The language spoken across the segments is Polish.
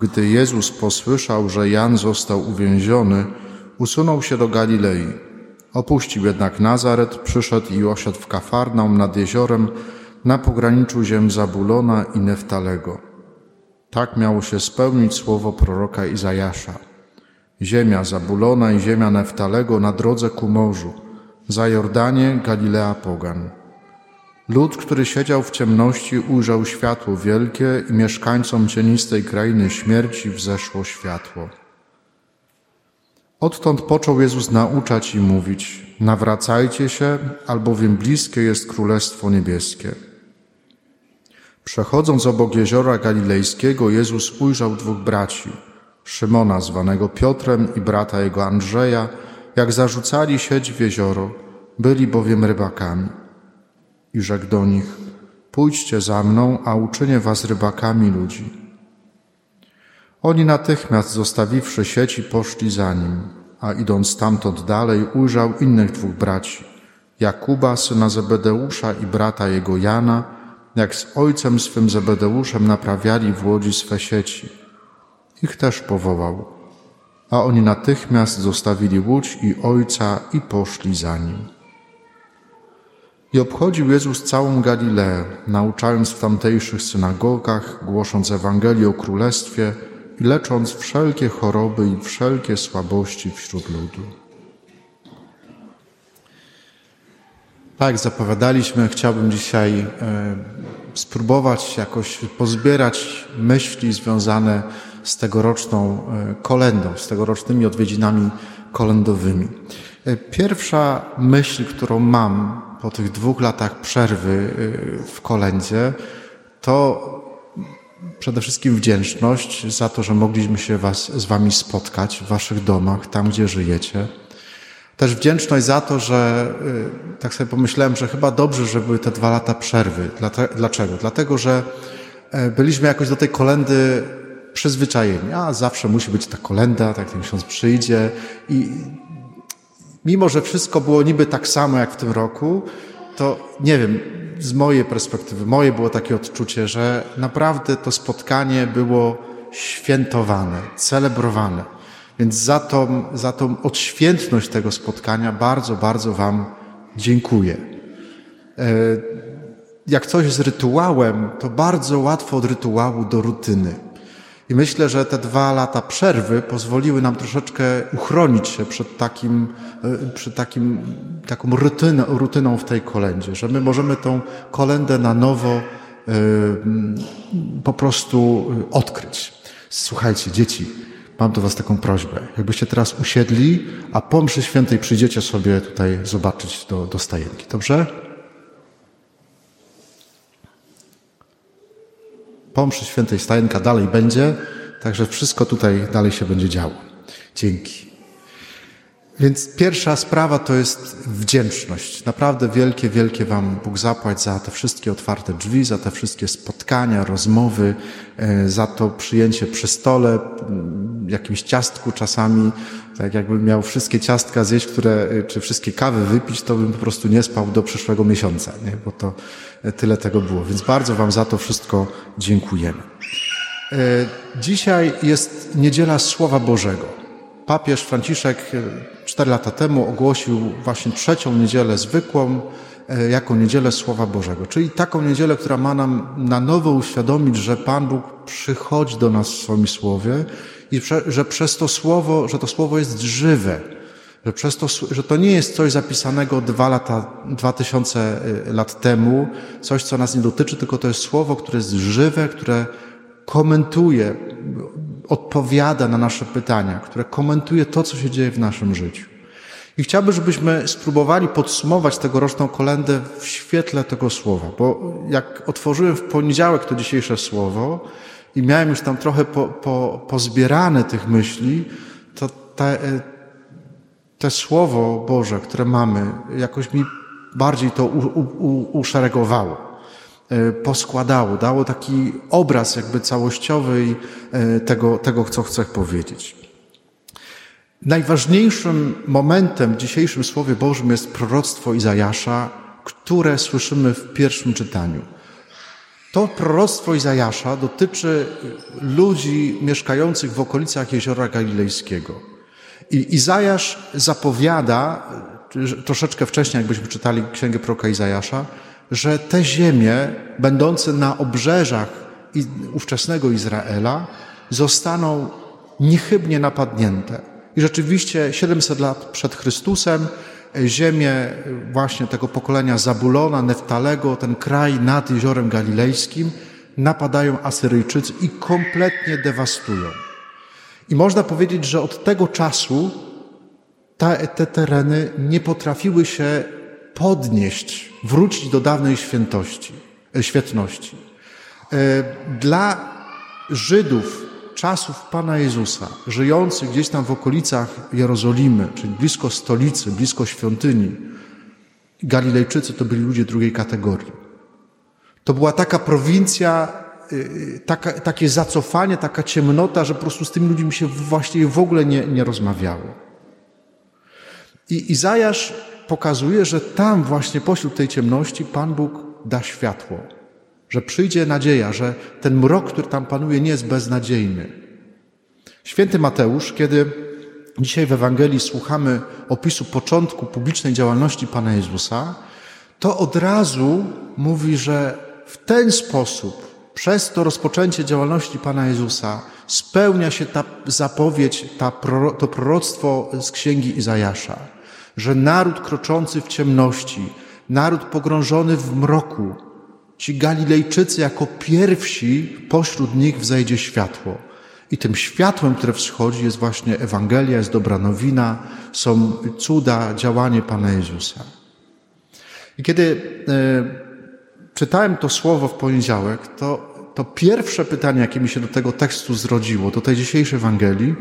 Gdy Jezus posłyszał, że Jan został uwięziony, usunął się do Galilei. Opuścił jednak Nazaret, przyszedł i osiadł w Kafarnaum nad jeziorem na pograniczu ziem Zabulona i Neftalego. Tak miało się spełnić słowo proroka Izajasza. Ziemia Zabulona i ziemia Neftalego na drodze ku morzu, za Jordanie Galilea Pogan. Lud, który siedział w ciemności, ujrzał światło wielkie i mieszkańcom cienistej krainy śmierci wzeszło światło. Odtąd począł Jezus nauczać i mówić: Nawracajcie się, albowiem bliskie jest Królestwo Niebieskie. Przechodząc obok jeziora galilejskiego, Jezus ujrzał dwóch braci, Szymona zwanego Piotrem i brata jego Andrzeja, jak zarzucali sieć w jezioro, byli bowiem rybakami. I rzekł do nich, pójdźcie za mną, a uczynię was rybakami ludzi. Oni natychmiast zostawiwszy sieci poszli za nim, a idąc stamtąd dalej ujrzał innych dwóch braci, Jakuba, syna Zebedeusza i brata jego Jana, jak z ojcem swym Zebedeuszem naprawiali w łodzi swe sieci. Ich też powołał, a oni natychmiast zostawili łódź i ojca i poszli za nim. I obchodził Jezus całą Galileę, nauczając w tamtejszych synagogach, głosząc Ewangelię o Królestwie i lecząc wszelkie choroby i wszelkie słabości wśród ludu. Tak, zapowiadaliśmy, chciałbym dzisiaj e, spróbować jakoś pozbierać myśli związane z tegoroczną e, kolendą, z tegorocznymi odwiedzinami kolendowymi. E, pierwsza myśl, którą mam po tych dwóch latach przerwy w kolendzie, to przede wszystkim wdzięczność za to, że mogliśmy się was, z Wami spotkać w Waszych domach, tam gdzie żyjecie. Też wdzięczność za to, że y, tak sobie pomyślałem, że chyba dobrze, że były te dwa lata przerwy. Dlaczego? Dlatego, że e, byliśmy jakoś do tej kolendy przyzwyczajeni. A zawsze musi być ta kolenda, tak ten miesiąc przyjdzie. I mimo, że wszystko było niby tak samo jak w tym roku, to nie wiem, z mojej perspektywy, moje było takie odczucie, że naprawdę to spotkanie było świętowane, celebrowane. Więc za tą, za tą odświętność tego spotkania bardzo, bardzo Wam dziękuję. E, jak coś jest rytuałem, to bardzo łatwo od rytuału do rutyny. I myślę, że te dwa lata przerwy pozwoliły nam troszeczkę uchronić się przed takim, e, przed takim, taką rutyną, rutyną w tej kolendzie, że my możemy tą kolendę na nowo e, po prostu odkryć. Słuchajcie, dzieci, mam do Was taką prośbę. Jakbyście teraz usiedli, a po mszy świętej przyjdziecie sobie tutaj zobaczyć do, do stajenki. Dobrze? Po mszy świętej stajenka dalej będzie, także wszystko tutaj dalej się będzie działo. Dzięki. Więc pierwsza sprawa to jest wdzięczność. Naprawdę wielkie, wielkie Wam Bóg zapłać za te wszystkie otwarte drzwi, za te wszystkie spotkania, rozmowy, e, za to przyjęcie przy stole, jakimś ciastku czasami. Tak jakbym miał wszystkie ciastka zjeść, które, e, czy wszystkie kawy wypić, to bym po prostu nie spał do przyszłego miesiąca, nie? bo to e, tyle tego było. Więc bardzo Wam za to wszystko dziękujemy. Dzisiaj jest niedziela Słowa Bożego papież Franciszek e, cztery lata temu ogłosił właśnie trzecią niedzielę zwykłą e, jako niedzielę Słowa Bożego, czyli taką niedzielę, która ma nam na nowo uświadomić, że Pan Bóg przychodzi do nas w swoim Słowie i że przez to Słowo, że to Słowo jest żywe, że, przez to, że to nie jest coś zapisanego dwa lata, dwa tysiące e, lat temu, coś, co nas nie dotyczy, tylko to jest Słowo, które jest żywe, które komentuje, odpowiada na nasze pytania, które komentuje to, co się dzieje w naszym życiu. I chciałbym, żebyśmy spróbowali podsumować tegoroczną kolendę w świetle tego słowa, bo jak otworzyłem w poniedziałek to dzisiejsze słowo i miałem już tam trochę po, po, pozbierane tych myśli, to te, te słowo Boże, które mamy, jakoś mi bardziej to u, u, u, uszeregowało. E, poskładało, dało taki obraz jakby całościowy e, tego, tego co chcę powiedzieć. Najważniejszym momentem w dzisiejszym Słowie Bożym jest proroctwo Izajasza, które słyszymy w pierwszym czytaniu. To proroctwo Izajasza dotyczy ludzi mieszkających w okolicach jeziora Galilejskiego. I Izajasz zapowiada, troszeczkę wcześniej, jakbyśmy czytali księgę proroka Izajasza, że te ziemie, będące na obrzeżach ówczesnego Izraela, zostaną niechybnie napadnięte. I rzeczywiście 700 lat przed Chrystusem ziemię właśnie tego pokolenia Zabulona, Neftalego, ten kraj nad Jeziorem Galilejskim, napadają Asyryjczycy i kompletnie dewastują. I można powiedzieć, że od tego czasu te, te tereny nie potrafiły się podnieść, wrócić do dawnej świętości, e, świetności. E, dla Żydów czasów Pana Jezusa, żyjących gdzieś tam w okolicach Jerozolimy, czyli blisko stolicy, blisko świątyni, Galilejczycy to byli ludzie drugiej kategorii. To była taka prowincja, y, taka, takie zacofanie, taka ciemnota, że po prostu z tymi ludźmi się właściwie w ogóle nie, nie rozmawiało. I Izajasz pokazuje, że tam właśnie pośród tej ciemności Pan Bóg da światło że przyjdzie nadzieja, że ten mrok, który tam panuje, nie jest beznadziejny. Święty Mateusz, kiedy dzisiaj w Ewangelii słuchamy opisu początku publicznej działalności Pana Jezusa, to od razu mówi, że w ten sposób, przez to rozpoczęcie działalności Pana Jezusa, spełnia się ta zapowiedź, ta, to proroctwo z księgi Izajasza, że naród kroczący w ciemności, naród pogrążony w mroku, Ci Galilejczycy jako pierwsi pośród nich wzejdzie światło. I tym światłem, które wschodzi, jest właśnie Ewangelia, jest dobra nowina, są cuda, działanie Pana Jezusa. I kiedy e, czytałem to słowo w poniedziałek, to, to pierwsze pytanie, jakie mi się do tego tekstu zrodziło, do tej dzisiejszej Ewangelii,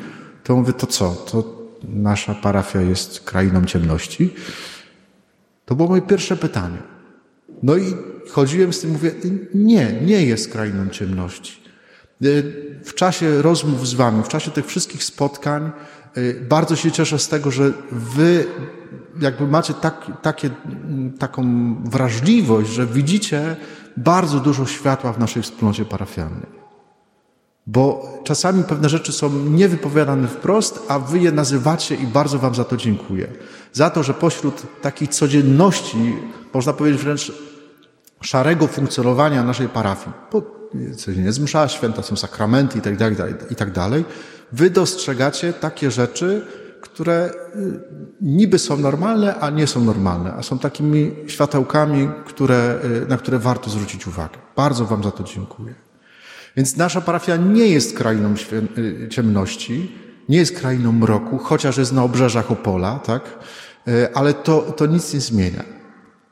to mówię, to co? To nasza parafia jest krainą ciemności? To było moje pierwsze pytanie. No i chodziłem z tym, mówię, nie, nie jest krainą ciemności. Y, w czasie rozmów z Wami, w czasie tych wszystkich spotkań, y, bardzo się cieszę z tego, że Wy jakby macie tak, takie, taką wrażliwość, że widzicie bardzo dużo światła w naszej wspólnocie parafialnej. Bo czasami pewne rzeczy są niewypowiadane wprost, a wy je nazywacie i bardzo wam za to dziękuję. Za to, że pośród takiej codzienności, można powiedzieć wręcz szarego funkcjonowania naszej parafii, bo jest msza święta, są sakramenty i tak dalej, i tak dalej, wy dostrzegacie takie rzeczy, które y, niby są normalne, a nie są normalne, a są takimi światełkami, które, y, na które warto zwrócić uwagę. Bardzo wam za to dziękuję. Więc nasza parafia nie jest krainą y, ciemności, nie jest krainą mroku, chociaż jest na obrzeżach Opola, tak? Ale to, to nic nie zmienia.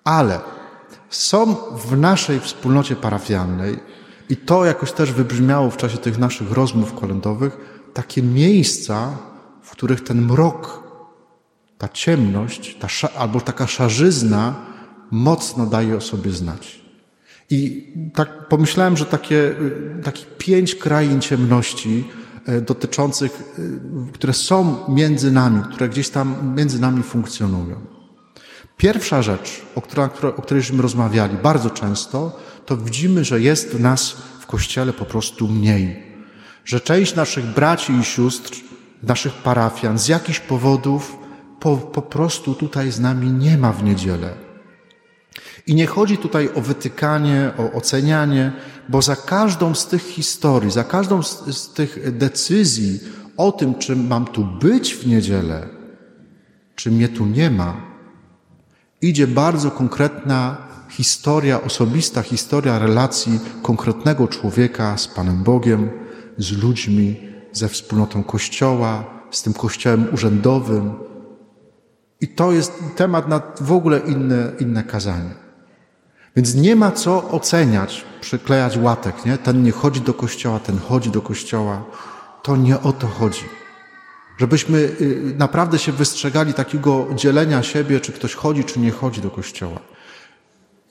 Ale są w naszej wspólnocie parafialnej i to jakoś też wybrzmiało w czasie tych naszych rozmów kolędowych, takie miejsca, w których ten mrok, ta ciemność, ta albo taka szarzyzna mocno daje o sobie znać. I tak pomyślałem, że takie, takie pięć krain ciemności e, dotyczących, e, które są między nami, które gdzieś tam między nami funkcjonują. Pierwsza rzecz, o, która, o którejśmy rozmawiali bardzo często, to widzimy, że jest w nas w Kościele po prostu mniej. Że część naszych braci i sióstr, naszych parafian z jakichś powodów po, po prostu tutaj z nami nie ma w niedzielę. I nie chodzi tutaj o wytykanie, o ocenianie, bo za każdą z tych historii, za każdą z, z tych decyzji o tym, czy mam tu być w niedzielę, czy mnie tu nie ma, idzie bardzo konkretna historia, osobista historia relacji konkretnego człowieka z Panem Bogiem, z ludźmi, ze wspólnotą Kościoła, z tym Kościołem urzędowym. I to jest temat na w ogóle inne, inne kazanie. Więc nie ma co oceniać, przyklejać łatek, nie? Ten nie chodzi do kościoła, ten chodzi do kościoła. To nie o to chodzi. Żebyśmy y, naprawdę się wystrzegali takiego dzielenia siebie, czy ktoś chodzi, czy nie chodzi do kościoła.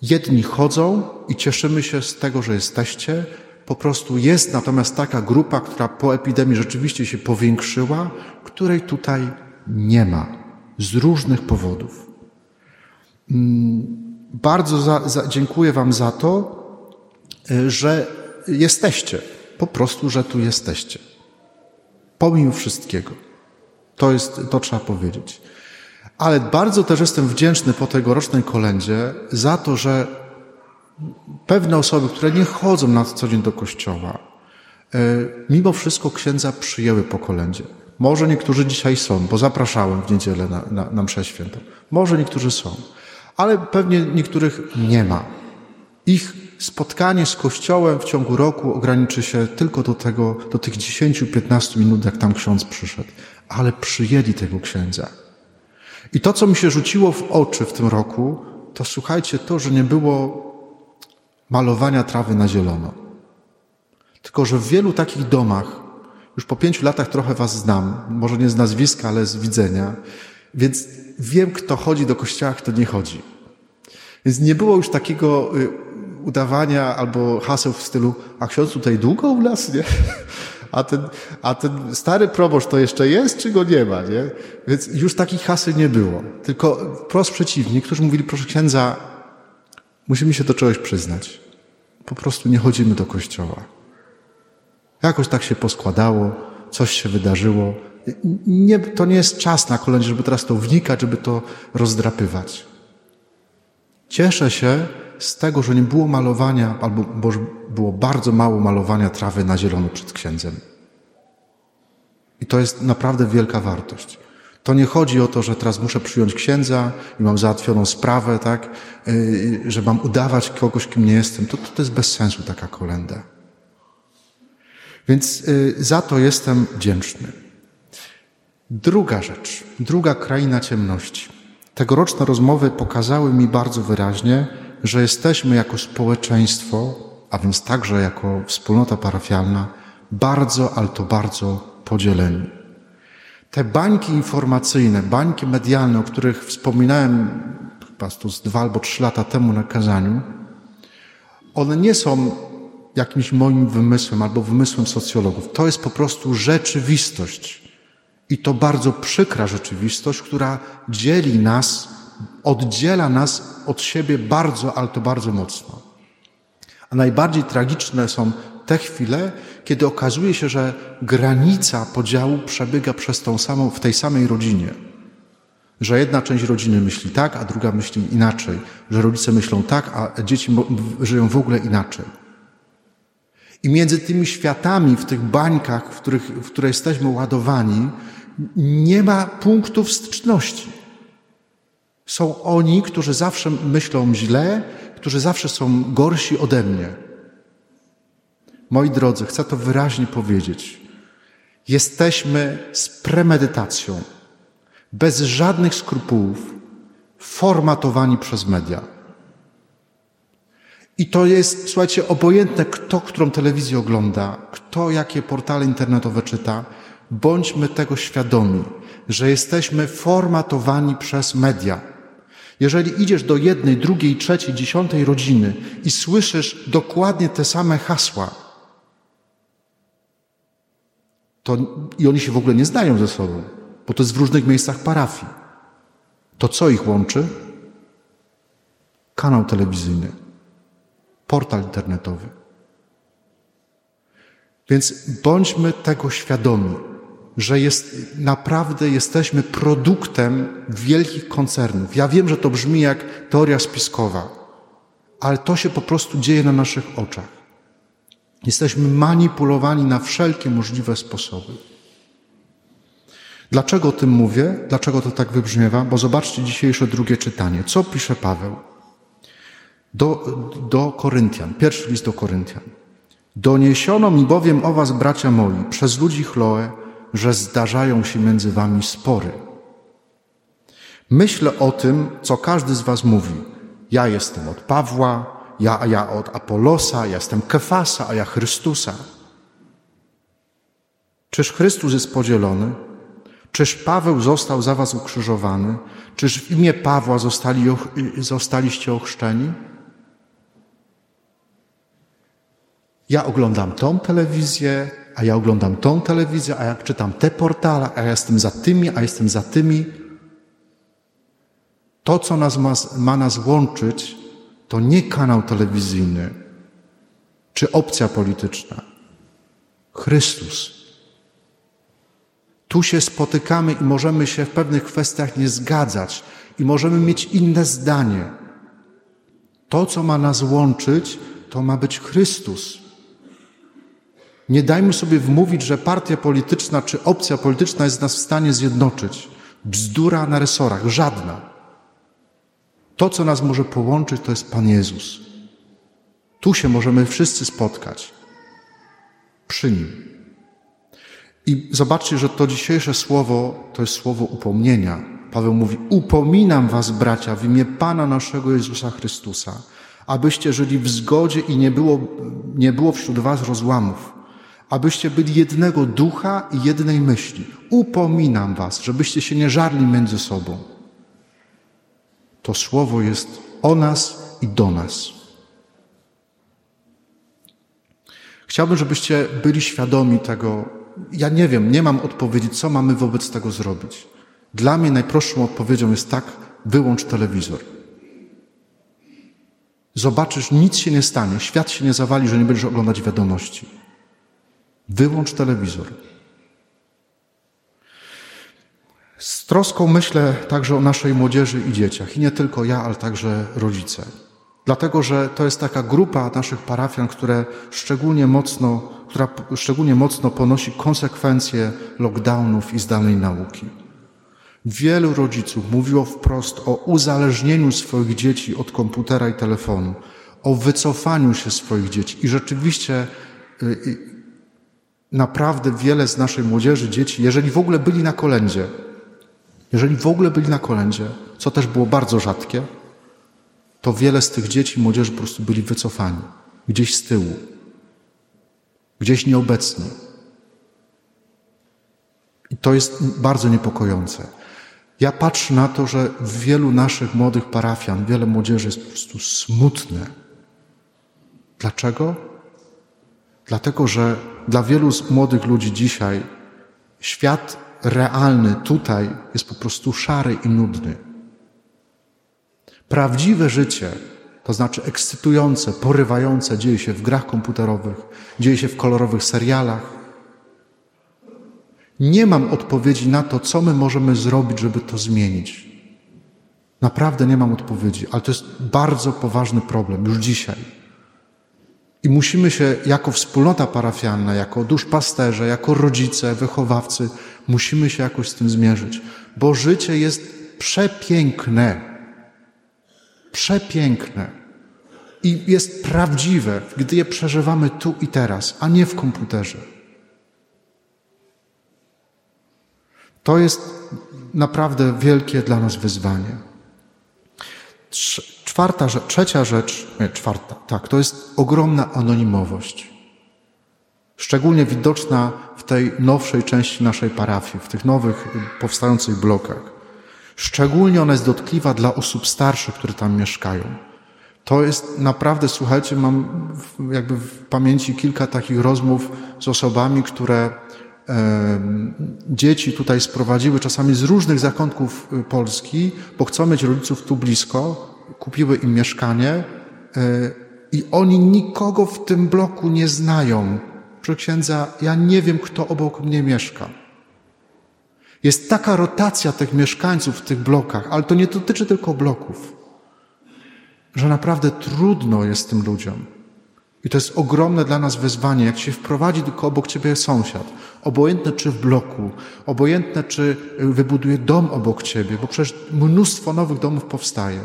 Jedni chodzą i cieszymy się z tego, że jesteście. Po prostu jest natomiast taka grupa, która po epidemii rzeczywiście się powiększyła, której tutaj nie ma z różnych powodów. Mm, bardzo za, za, dziękuję Wam za to y, że jesteście. Po prostu, że tu jesteście. Pomimo wszystkiego. To jest, to trzeba powiedzieć. Ale bardzo też jestem wdzięczny po tegorocznej kolędzie za to, że pewne osoby, które nie chodzą na co dzień do kościoła, e, mimo wszystko księdza przyjęły po kolędzie. Może niektórzy dzisiaj są, bo zapraszałem w niedzielę na, na, na mszę świętą. Może niektórzy są, ale pewnie niektórych nie ma. Ich spotkanie z Kościołem w ciągu roku ograniczy się tylko do tego, do tych 10-15 minut, jak tam ksiądz przyszedł. Ale przyjęli tego księdza. I to, co mi się rzuciło w oczy w tym roku, to słuchajcie, to, że nie było malowania trawy na zielono. Tylko, że w wielu takich domach, już po pięciu latach trochę was znam, może nie z nazwiska, ale z widzenia, więc wiem, kto chodzi do kościoła, kto nie chodzi. Więc nie było już takiego y, udawania albo haseł w stylu, a ksiądz tutaj długo u nas, nie? A ten, a ten stary proboszcz to jeszcze jest, czy go nie ma, nie? Więc już takich haseł nie było. Tylko wprost przeciwnie, którzy mówili, proszę księdza, musimy się do czegoś przyznać. Po prostu nie chodzimy do kościoła. Jakoś tak się poskładało, coś się wydarzyło. Nie, to nie jest czas na kolędzie, żeby teraz to wnikać, żeby to rozdrapywać. Cieszę się z tego, że nie było malowania, albo było bardzo mało malowania trawy na zielono przed księdzem. I to jest naprawdę wielka wartość. To nie chodzi o to, że teraz muszę przyjąć księdza i mam załatwioną sprawę, tak, yy, że mam udawać kogoś, kim nie jestem. To, to jest bez sensu taka kolenda. Więc yy, za to jestem wdzięczny. Druga rzecz, druga kraina ciemności. Tegoroczne rozmowy pokazały mi bardzo wyraźnie, że jesteśmy jako społeczeństwo, a więc także jako wspólnota parafialna, bardzo, ale to bardzo podzieleni. Te bańki informacyjne, bańki medialne, o których wspominałem chyba z dwa albo trzy lata temu na kazaniu, one nie są jakimś moim wymysłem albo wymysłem socjologów. To jest po prostu rzeczywistość. I to bardzo przykra rzeczywistość, która dzieli nas, oddziela nas od siebie bardzo, ale to bardzo mocno. A najbardziej tragiczne są te chwile, kiedy okazuje się, że granica podziału przebiega przez tą samą, w tej samej rodzinie. Że jedna część rodziny myśli tak, a druga myśli inaczej. Że rodzice myślą tak, a dzieci żyją w ogóle inaczej. I między tymi światami, w tych bańkach, w, których, w które jesteśmy ładowani, nie ma punktów styczności. Są oni, którzy zawsze myślą źle, którzy zawsze są gorsi ode mnie. Moi drodzy, chcę to wyraźnie powiedzieć. Jesteśmy z premedytacją, bez żadnych skrupułów, formatowani przez media. I to jest, słuchajcie, obojętne, kto którą telewizję ogląda, kto jakie portale internetowe czyta, bądźmy tego świadomi, że jesteśmy formatowani przez media. Jeżeli idziesz do jednej, drugiej, trzeciej, dziesiątej rodziny i słyszysz dokładnie te same hasła, to, i oni się w ogóle nie znają ze sobą, bo to jest w różnych miejscach parafii. To co ich łączy? Kanał telewizyjny, portal internetowy. Więc bądźmy tego świadomi, że jest, naprawdę jesteśmy produktem wielkich koncernów. Ja wiem, że to brzmi jak teoria spiskowa, ale to się po prostu dzieje na naszych oczach. Jesteśmy manipulowani na wszelkie możliwe sposoby. Dlaczego o tym mówię? Dlaczego to tak wybrzmiewa? Bo zobaczcie dzisiejsze drugie czytanie. Co pisze Paweł? Do, do Koryntian, pierwszy list do Koryntian. Doniesiono mi bowiem o was, bracia moi, przez ludzi Chloe, że zdarzają się między wami spory. Myślę o tym, co każdy z was mówi. Ja jestem od Pawła, ja, ja od Apolosa, ja jestem Kefasa, a ja Chrystusa. Czyż Chrystus jest podzielony? Czyż Paweł został za was ukrzyżowany? Czyż w imię Pawła zostali, zostaliście ochrzczeni? Ja oglądam tą telewizję, a ja oglądam tą telewizję, a jak czytam te portale, a ja jestem za tymi, a jestem za tymi. To, co nas ma, ma nas łączyć, to nie kanał telewizyjny, czy opcja polityczna? Chrystus. Tu się spotykamy i możemy się w pewnych kwestiach nie zgadzać i możemy mieć inne zdanie. To, co ma nas łączyć, to ma być Chrystus. Nie dajmy sobie wmówić, że partia polityczna czy opcja polityczna jest nas w stanie zjednoczyć. Bzdura na resorach, żadna. To, co nas może połączyć, to jest Pan Jezus. Tu się możemy wszyscy spotkać. Przy Nim. I zobaczcie, że to dzisiejsze słowo to jest słowo upomnienia. Paweł mówi: Upominam was, bracia, w imię Pana naszego Jezusa Chrystusa, abyście żyli w zgodzie i nie było, nie było wśród was rozłamów abyście byli jednego ducha i jednej myśli. Upominam was, żebyście się nie żarli między sobą. To słowo jest o nas i do nas. Chciałbym, żebyście byli świadomi tego. Ja nie wiem, nie mam odpowiedzi, co mamy wobec tego zrobić. Dla mnie najprostszą odpowiedzią jest tak: wyłącz telewizor. Zobaczysz, nic się nie stanie, świat się nie zawali, że nie będziesz oglądać wiadomości. Wyłącz telewizor. Z troską myślę także o naszej młodzieży i dzieciach. I nie tylko ja, ale także rodzice. Dlatego, że to jest taka grupa naszych parafian, które szczególnie mocno, która szczególnie mocno ponosi konsekwencje lockdownów i zdalnej nauki. Wielu rodziców mówiło wprost o uzależnieniu swoich dzieci od komputera i telefonu, o wycofaniu się swoich dzieci. I rzeczywiście y, y, naprawdę wiele z naszej młodzieży, dzieci, jeżeli w ogóle byli na kolędzie, jeżeli w ogóle byli na kolędzie, co też było bardzo rzadkie, to wiele z tych dzieci młodzieży po prostu byli wycofani, gdzieś z tyłu, gdzieś nieobecni. I to jest bardzo niepokojące. Ja patrzę na to, że w wielu naszych młodych parafian, wiele młodzieży jest po prostu smutne. Dlaczego? Dlatego, że dla wielu młodych ludzi dzisiaj świat realny tutaj jest po prostu szary i nudny. Prawdziwe życie, to znaczy ekscytujące, porywające, dzieje się w grach komputerowych, dzieje się w kolorowych serialach. Nie mam odpowiedzi na to, co my możemy zrobić, żeby to zmienić. Naprawdę nie mam odpowiedzi, ale to jest bardzo poważny problem już dzisiaj. I musimy się jako wspólnota parafialna, jako duszpasterze, jako rodzice, wychowawcy, musimy się jakoś z tym zmierzyć, bo życie jest przepiękne. Przepiękne. I jest prawdziwe, gdy je przeżywamy tu i teraz, a nie w komputerze. To jest naprawdę wielkie dla nas wyzwanie. Czwarta rzecz, trzecia rzecz, nie, czwarta, tak, to jest ogromna anonimowość. Szczególnie widoczna w tej nowszej części naszej parafii, w tych nowych powstających blokach. Szczególnie ona jest dotkliwa dla osób starszych, które tam mieszkają. To jest naprawdę, słuchajcie, mam jakby w pamięci kilka takich rozmów z osobami, które e, dzieci tutaj sprowadziły czasami z różnych zakątków y, Polski, bo chcą mieć rodziców tu blisko, kupiły im mieszkanie e, i oni nikogo w tym bloku nie znają. Proszę księdza, ja nie wiem, kto obok mnie mieszka. Jest taka rotacja tych mieszkańców w tych blokach, ale to nie dotyczy tylko bloków, że naprawdę trudno jest tym ludziom. I to jest ogromne dla nas wyzwanie, jak się wprowadzi tylko obok ciebie sąsiad. Obojętne czy w bloku, obojętne czy wybuduje dom obok ciebie, bo przecież mnóstwo nowych domów powstaje.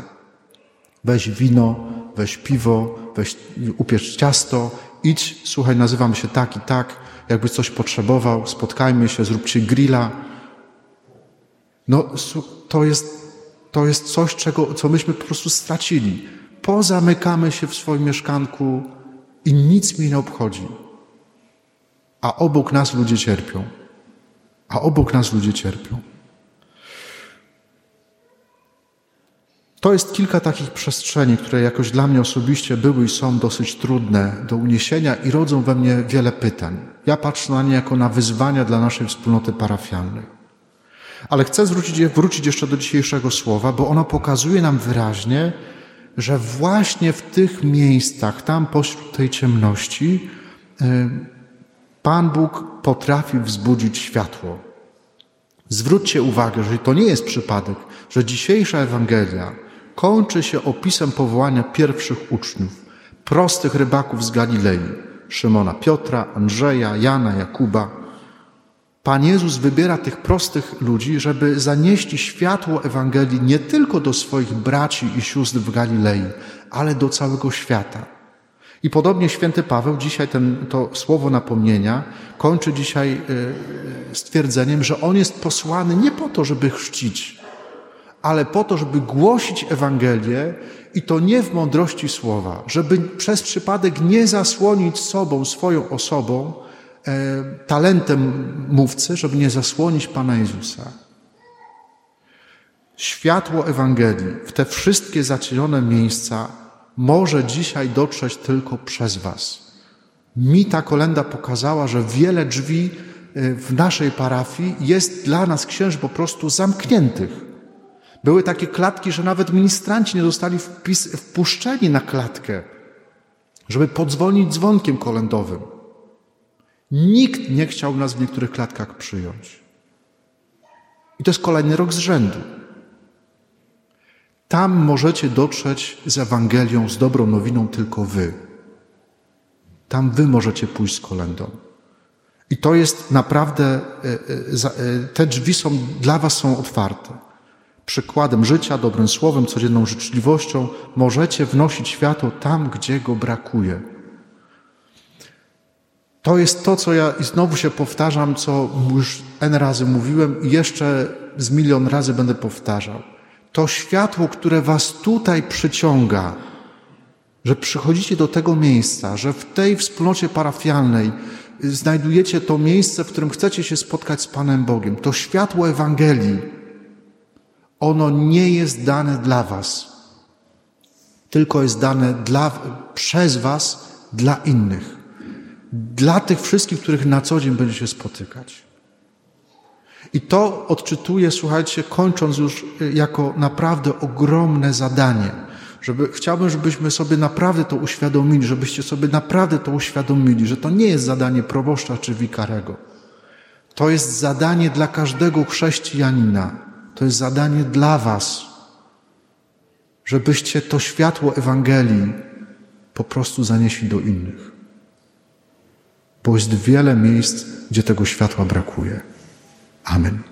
Weź wino, weź piwo, weź upiecz ciasto, idź, słuchaj, nazywam się tak i tak, jakby coś potrzebował, spotkajmy się, zróbcie grilla. No, to jest, to jest coś, czego, co myśmy po prostu stracili. Pozamykamy się w swoim mieszkanku i nic mnie nie obchodzi. A obok nas ludzie cierpią. A obok nas ludzie cierpią. To jest kilka takich przestrzeni, które jakoś dla mnie osobiście były i są dosyć trudne do uniesienia i rodzą we mnie wiele pytań. Ja patrzę na nie jako na wyzwania dla naszej wspólnoty parafialnej. Ale chcę zwrócić, wrócić jeszcze do dzisiejszego słowa, bo ono pokazuje nam wyraźnie, że właśnie w tych miejscach, tam pośród tej ciemności, e, Pan Bóg potrafi wzbudzić światło. Zwróćcie uwagę, że to nie jest przypadek, że dzisiejsza Ewangelia kończy się opisem powołania pierwszych uczniów, prostych rybaków z Galilei, Szymona Piotra, Andrzeja, Jana, Jakuba. Pan Jezus wybiera tych prostych ludzi, żeby zanieść światło Ewangelii nie tylko do swoich braci i sióstr w Galilei, ale do całego świata. I podobnie święty Paweł dzisiaj ten, to słowo napomnienia kończy dzisiaj y, stwierdzeniem, że on jest posłany nie po to, żeby chrzcić, ale po to, żeby głosić Ewangelię i to nie w mądrości słowa, żeby przez przypadek nie zasłonić sobą, swoją osobą, e, talentem mówcy, żeby nie zasłonić Pana Jezusa. Światło Ewangelii w te wszystkie zacienione miejsca może dzisiaj dotrzeć tylko przez Was. Mi ta kolenda pokazała, że wiele drzwi e, w naszej parafii jest dla nas księży po prostu zamkniętych. Były takie klatki, że nawet ministranci nie zostali wpis, wpuszczeni na klatkę, żeby podzwonić dzwonkiem kolędowym. Nikt nie chciał nas w niektórych klatkach przyjąć. I to jest kolejny rok z rzędu. Tam możecie dotrzeć z Ewangelią, z dobrą nowiną tylko wy. Tam wy możecie pójść z kolędą. I to jest naprawdę, e, e, e, te drzwi są, dla was są otwarte przykładem życia, dobrym słowem, codzienną życzliwością możecie wnosić światło tam, gdzie go brakuje. To jest to, co ja i znowu się powtarzam, co już N razy mówiłem i jeszcze z milion razy będę powtarzał. To światło, które was tutaj przyciąga, że przychodzicie do tego miejsca, że w tej wspólnocie parafialnej znajdujecie to miejsce, w którym chcecie się spotkać z Panem Bogiem. To światło Ewangelii, ono nie jest dane dla Was, tylko jest dane dla, przez Was dla innych. Dla tych wszystkich, których na co dzień będzie się spotykać. I to odczytuję, słuchajcie, kończąc już y, jako naprawdę ogromne zadanie. Żeby, chciałbym, żebyśmy sobie naprawdę to uświadomili, żebyście sobie naprawdę to uświadomili, że to nie jest zadanie proboszcza czy wikarego. To jest zadanie dla każdego chrześcijanina to jest zadanie dla Was, żebyście to światło Ewangelii po prostu zanieśli do innych. Bo jest wiele miejsc, gdzie tego światła brakuje. Amen.